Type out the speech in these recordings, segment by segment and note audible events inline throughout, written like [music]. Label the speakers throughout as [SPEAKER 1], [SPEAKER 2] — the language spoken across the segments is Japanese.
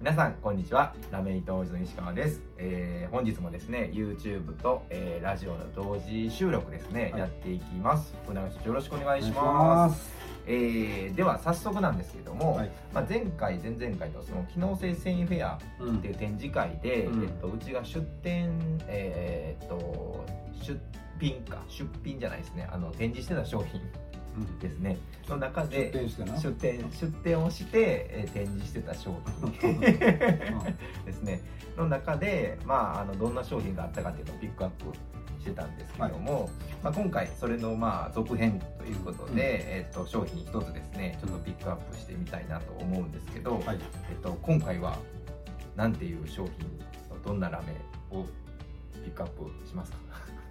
[SPEAKER 1] 皆さんこんにちは。ラメイト王子の石川です、えー、本日もですね YouTube と、えー、ラジオの同時収録ですね、はい、やっていきます。船橋よろしくお願いします。えー、では早速なんですけども、はい、まあ、前回前々回とその機能性繊維フェアっていう展示会で、うん、えっと、うちが出展えー、っと出品か出品じゃないですね。あの展示してた商品ですね、の中で出店出店をして、えー、展示してた商品ですね。の中で、まあ、あのどんな商品があったかっていうのをピックアップしてたんですけども、はい、まあ、今回それのまあ続編ということで、うん、えー、と商品一つですねちょっとピックアップしてみたいなと思うんですけど、はい、えー、と今回は何ていう商品どんなラメをピックアップしますか？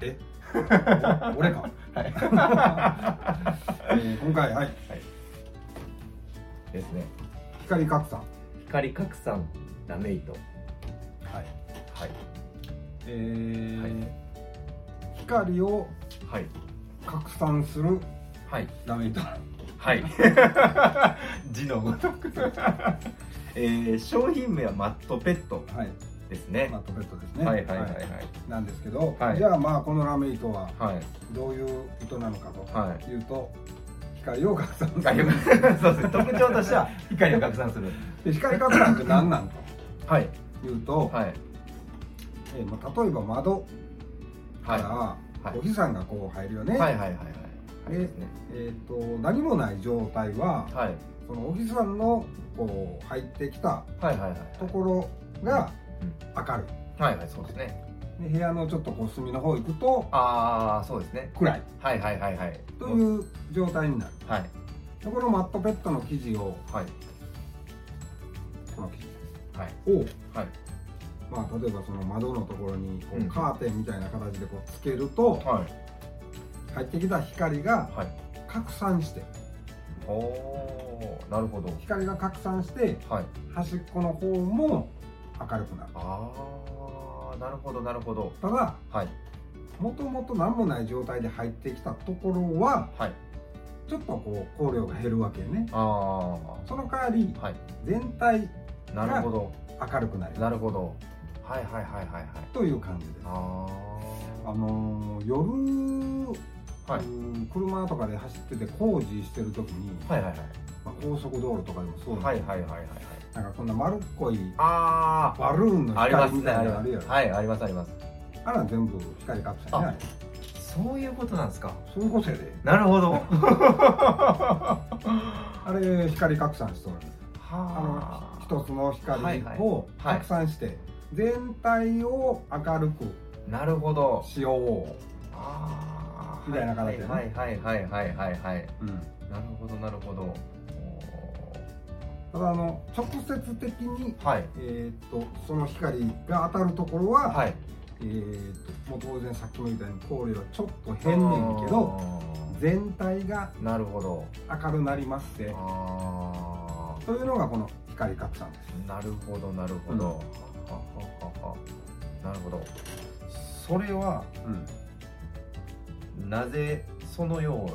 [SPEAKER 2] え [laughs] 俺か、はい。[laughs] えー、今回はい、はい、
[SPEAKER 1] ですね。
[SPEAKER 2] 光拡散
[SPEAKER 1] 光拡散ラメイト。
[SPEAKER 2] はい。はい。えー、はい、光をはい。拡散するはい。ラメイト。
[SPEAKER 1] はい。[laughs] 字のごとく。えー、商品名はマットペット。はいですね。
[SPEAKER 2] マットペットですね。はいはいはいはい。なんですけど、はい、じゃあまあこのラメ糸はどういう糸なのかというと、光を拡散する。[laughs]
[SPEAKER 1] そうです。特徴としては光を拡散する。[laughs]
[SPEAKER 2] で光拡散って何なんと、はい、いうと、はい、えー、まあ例えば窓からお日さんがこう入るよね。はいはいはいはい。で、えっ、ー、と何もない状態は、はい、そのお日さんのこう入ってきたところが明る
[SPEAKER 1] い、はいはいそうですね。
[SPEAKER 2] で部屋のちょっとこう隅の方行くと
[SPEAKER 1] ああそうですね。
[SPEAKER 2] 暗い。
[SPEAKER 1] はいはいはいはい。
[SPEAKER 2] という状態になる。はい。でこのマットペットの生地をはい。この生地、はい、を、はい。まあ、例えばその窓のところにこうカーテンみたいな形でこうつけると、はい、入ってきた光が拡散して、
[SPEAKER 1] おおなるほど。
[SPEAKER 2] 光が拡散して、はい、端っこの方も明るくなる。
[SPEAKER 1] ああなるほどなるほど。
[SPEAKER 2] ただはい。もともと何もない状態で入ってきたところは、はい、ちょっとこう光量が減るわけね。ああその代わり、はい、全体が明るくなる。
[SPEAKER 1] なるほど。はいはいはいはいはい。
[SPEAKER 2] という感じです。ああのー、夜はい、車とかで走ってて工事してる時に、はいはいはい。まあ、高速道路とかでもそうなんですけど、はいはいはいはいなんかこんな丸っこいあバルーンの光みたいなのあるやろ。
[SPEAKER 1] はいありますあります。
[SPEAKER 2] あら全部光拡散じゃない
[SPEAKER 1] そういうことなんですか。
[SPEAKER 2] そういうことやで。
[SPEAKER 1] なるほど。[laughs]
[SPEAKER 2] あれ光拡散しとるあ。の一つの光を拡散して、全体を明るく
[SPEAKER 1] なるほど。
[SPEAKER 2] しよう。あみたいな形でね。
[SPEAKER 1] はいはいはいはいはいはい、うん、なるほどなるほど。
[SPEAKER 2] ただあの直接的に、はい、えーと、その光が当たるところは、はい、えーと、もう当然さっきも言ったように光量はちょっと変ねんけど全体がなるほど。明るなりますってというのがこの光拡散です。
[SPEAKER 1] なるほどなるほど、うん、ははは。なるほど。それは、うん、なぜそのよ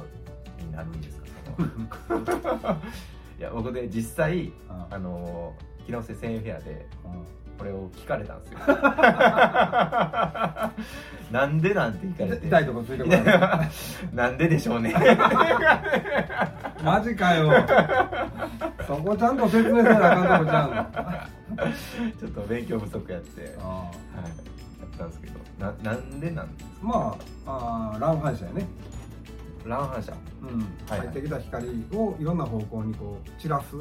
[SPEAKER 1] うになるんですか？[laughs] いや僕で実際、あの木の瀬千円フェアで、これを聞かれたんですよ。[laughs] なんでなんて聞かれて。
[SPEAKER 2] 痛いとこついてこ
[SPEAKER 1] ない。[laughs] なんででしょうね。
[SPEAKER 2] マジかよ。そこちゃんと説明せなあかんとこちゃう
[SPEAKER 1] の。ちょっと勉強不足やってはい、やったんですけどななんでなん？ですか
[SPEAKER 2] まああ乱反射やね。
[SPEAKER 1] 乱反射、
[SPEAKER 2] うん。はい入ってきた光をいろんな方向にこう散らす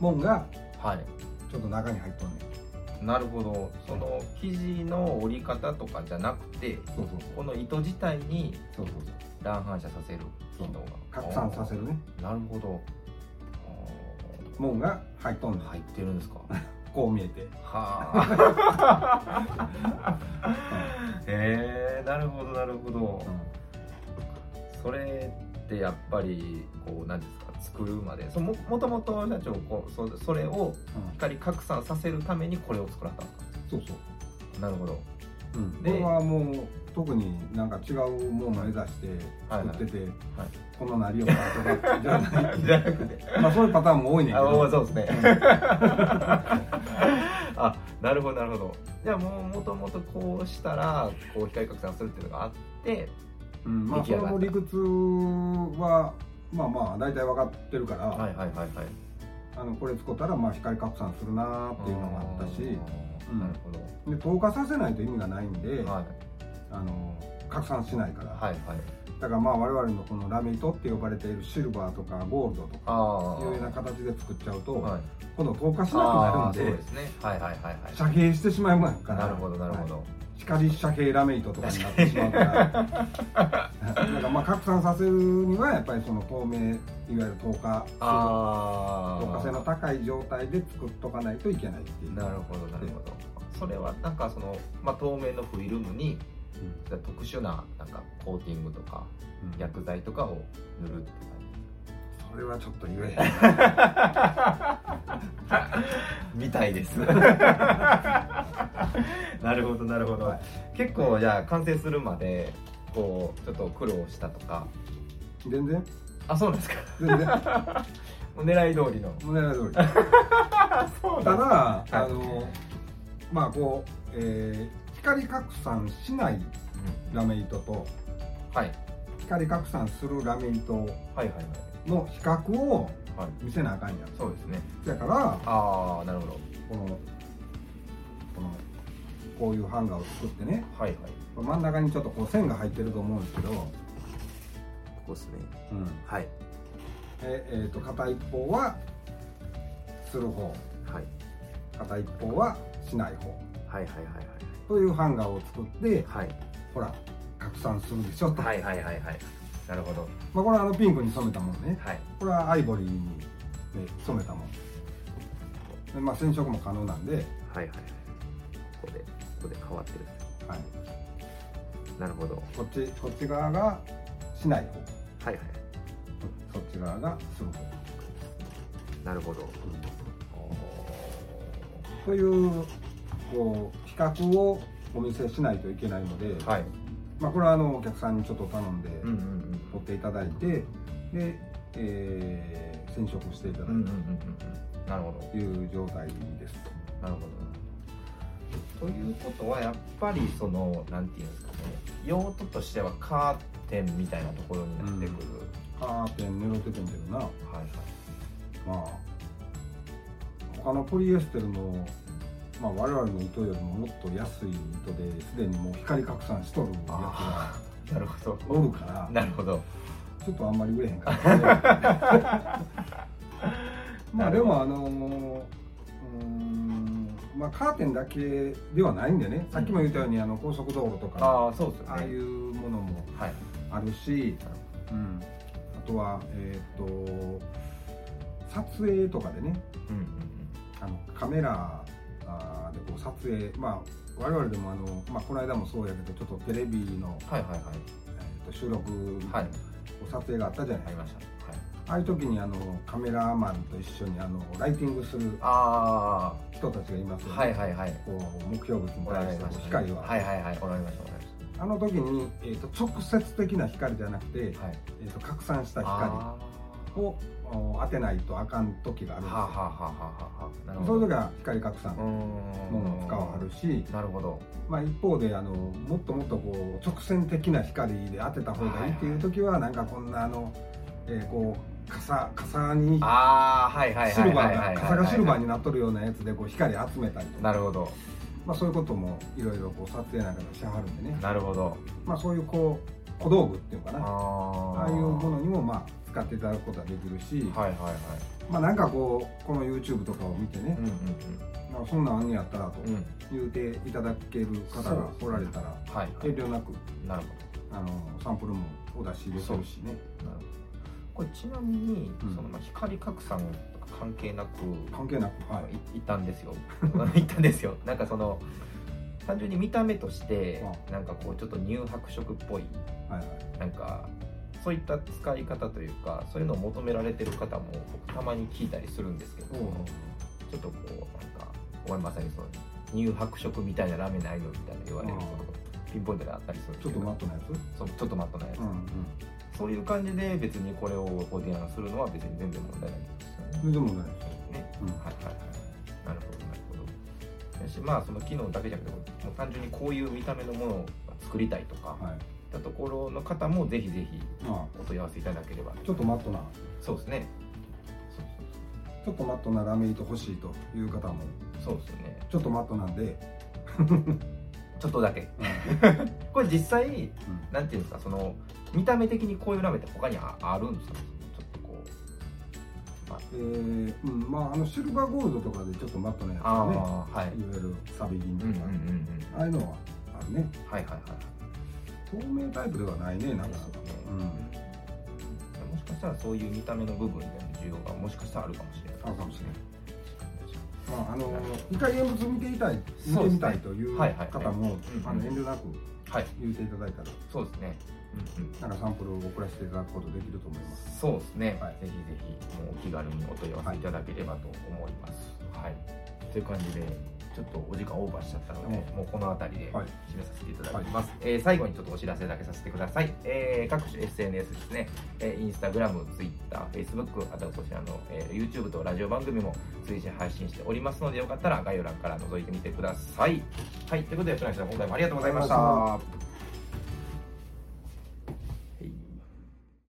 [SPEAKER 2] もんがはい。ちょっと中に入っとんね
[SPEAKER 1] ん。なるほど。その生地の折り方とかじゃなくてそうそうこの糸自体にそうそうそう。乱反射させる
[SPEAKER 2] 機能が。拡散させるね。
[SPEAKER 1] なるほど。
[SPEAKER 2] もんが入っとんね
[SPEAKER 1] ん。入ってるんですか [laughs]
[SPEAKER 2] こう見えて。は
[SPEAKER 1] あ。[laughs] へえー、なるほどなるほど、うん。それってやっぱりこう何ですか？作るまで。そももともと社長こうそそれを光拡散させるためにこれを作られたんですか、
[SPEAKER 2] そうそう。
[SPEAKER 1] なるほど
[SPEAKER 2] うん、これはもう特になんか違うものを目指して作ってて、はい。はいこのなりようかとかじゃないじゃなくて。まあそういうパターンも多いねんけど。
[SPEAKER 1] あそうですね。あなるほどなるほど。じゃあもうもともとこうしたらこう光拡散するっていうのがあって
[SPEAKER 2] うん、まあその理屈はまあまあ大体分かってるから、はいはいはいはい、あのこれ使ったらまあ光拡散するなっていうのがあったし、うん、なるほど。で透過させないと意味がないんで、はい、あの拡散しないから、はいはい、だからまあ我々のこのラメイトって呼ばれているシルバーとかゴールドとかいうような形で作っちゃうと、はい、今度透過しなくなるんでそうですね。はいはい。遮蔽してしまいますから。
[SPEAKER 1] なるほどなるほど、はい
[SPEAKER 2] 光遮蔽ラメイトとかになってしまうからなんかまあ拡散させるにはやっぱりその透明いわゆる透過透過性の高い状態で作っとかないといけないっていう。
[SPEAKER 1] なるほどなるほど。それはなんかその、まあ、透明のフィルムに、うん、特殊ななんかコーティングとか、うん、薬剤とかを塗るって感
[SPEAKER 2] じそれはちょっと言え
[SPEAKER 1] へん。[laughs] みたいです。[laughs] なるほどなるほど、はい、結構じゃあ完成するまでこうちょっと苦労したとか。
[SPEAKER 2] 全然。
[SPEAKER 1] あそうですか。全然。もう狙い通りの。
[SPEAKER 2] 狙い通り。[laughs] ただ、はい、あのまあこう、えー、光拡散しないラメ糸と、はい、光拡散するラメ糸の比較を見せなあかんやん、
[SPEAKER 1] そうですね。
[SPEAKER 2] だから
[SPEAKER 1] ああなるほど。
[SPEAKER 2] このこのこういうハンガーを作ってね、はいはい、真ん中にちょっとこう線が入ってると思うんですけど。こ
[SPEAKER 1] こですね。うん。はい。
[SPEAKER 2] ええー、と片一方はする方。はい。片一方はしない方。はいはいはいはい。というハンガーを作って、はい、ほら拡散するでしょと。
[SPEAKER 1] はいはいはいはい。なるほど。
[SPEAKER 2] まあこれはあのピンクに染めたもんね、はい、これはアイボリーに、ね、染めたもんでまあ染色も可能なんで。はいはいはい。
[SPEAKER 1] ここでここで変わってる。はい。なるほど。
[SPEAKER 2] こっちこっち側がしない方。はいはい。そっち側がする方
[SPEAKER 1] なるほど、うん、
[SPEAKER 2] というこう比較をお見せしないといけないので、はいまあ、これはあのお客さんにちょっと頼んで取っていただいて、で、えー、染色していただいて、なるほど。いう状態です。
[SPEAKER 1] なるほど。ということはやっぱりそのなんていうんですかね。用途としてはカーテンみたいなところになってくる、
[SPEAKER 2] うん、カーテン狙っててんけどな。はいはい。まあ他のポリエステルのまあ、我々の糸よりももっと安い糸ですでにもう光拡散しとるやつが
[SPEAKER 1] なるほど。
[SPEAKER 2] おるから
[SPEAKER 1] なるほど。
[SPEAKER 2] ちょっとあんまり売れへんかった [laughs] まあでもあのうんまあカーテンだけではないんでね、さっきも言ったようにあの高速道路とか
[SPEAKER 1] あそうです、ね、
[SPEAKER 2] ああいうものもあるし、はい、うん、あとはえっ、ー、と撮影とかでね、うんうんうん、あのカメラこう撮影まあ我々でもあの、まあ、この間もそうやけどちょっとテレビの、はいはいはいえー、と収録、はい、撮影があったじゃないですか。ああいう時にあのカメラマンと一緒にあのライティングする人たちがいますよね。はいはいはい。こう目標物に対して光は。はいはいはい。おられました。あの時に、えーと、直接的な光じゃなくて、はい、えーと、拡散した光を当てないとあかん時があるんですよ。ははははそういう時は光拡散のものを使わはるし
[SPEAKER 1] なるほど、
[SPEAKER 2] まあ、一方であのもっともっとこう直線的な光で当てた方がいいっていう時は、はいはい、なんかこんなあの、えー、こう傘傘にあはいはいシルバーが傘がシルバーになっとるようなやつでこう光集めたりとか
[SPEAKER 1] なるほど。
[SPEAKER 2] まあそういうこともいろいろこう撮影なんかでしはるんでね。
[SPEAKER 1] なるほど。
[SPEAKER 2] まあそういうこう小道具っていうかな。ああいうものにもまあ使っていただくことができるしはいはいはい。まあなんかこうこの YouTube とかを見てね、うんうんうん、そんなんあんねやったらと言うていただける方がおられたら、はい、遠慮なくなるあのサンプルもお出しできるしね。なるほど。
[SPEAKER 1] これちなみに、うん、そのまあ光拡散とか関係なく
[SPEAKER 2] 関係なく、
[SPEAKER 1] はい、いったんですよ。[laughs] いったんですよ。なんかその単純に見た目としてなんかこうちょっと乳白色っぽい、はいはい、なんかそういった使い方というかそういうのを求められてる方も僕たまに聞いたりするんですけど、うん、ちょっとこうなんかお前まさにその乳白色みたいなラメないのみたいな言われることピンポイントであったりする
[SPEAKER 2] ちょっとマットなや
[SPEAKER 1] つ？そうちょっとマットなやつ、うんうん、そういう感じで別にこれをご提案するのは別に全然問題ないですよね。
[SPEAKER 2] 全然問題ないです
[SPEAKER 1] ね、うん、はいはいはい。なるほどなるほど。しまあその機能だけじゃなくてもう単純にこういう見た目のものを作りたいとか、はいたところの方もぜひぜひお問い合わせいただければ。
[SPEAKER 2] ちょっとマットな。
[SPEAKER 1] そうですね。
[SPEAKER 2] ちょっとマットなラメ糸欲しいという方も。
[SPEAKER 1] そうですね。
[SPEAKER 2] ちょっとマットなんで。
[SPEAKER 1] ちょっとだけ、[laughs] これ実際、うん、なんていうんですかその見た目的にこういうラメって他にああるんですか？ちょっとこ
[SPEAKER 2] う、まあ、えー、うんまああのシルバーゴールドとかでちょっとマットなやつね。はい、いわゆるサビ銀とか、うんうんうんうん、ああいうのはあるね。
[SPEAKER 1] はいはいはい
[SPEAKER 2] 透明タイプではないねなかなか、うん、も
[SPEAKER 1] しかしたらそういう見た目の部分での需要がもしかしたらあるかもしれない。
[SPEAKER 2] あるかもしれない。まあ、あの一回現物見てみたい見てみたいという方も、あの遠慮なく言っていただいたら、
[SPEAKER 1] そうですね、
[SPEAKER 2] なんかサンプルを送らせていただくことできると思います。
[SPEAKER 1] そうですね、はい、ぜひぜひもうお気軽にお問い合わせいただければと思います、はい、はい、という感じでちょっとお時間オーバーしちゃったので、もうこの辺りで締めさせていただきます、はい、えー、最後にちょっとお知らせだけさせてください、えー、各種 SNS ですね、えー、インスタグラム、ツイッター、フェイスブックあとはこちらの、えー、YouTube とラジオ番組も随時配信しておりますのでよかったら概要欄から覗いてみてください。はい。ということで船木さん今回もありがとうございました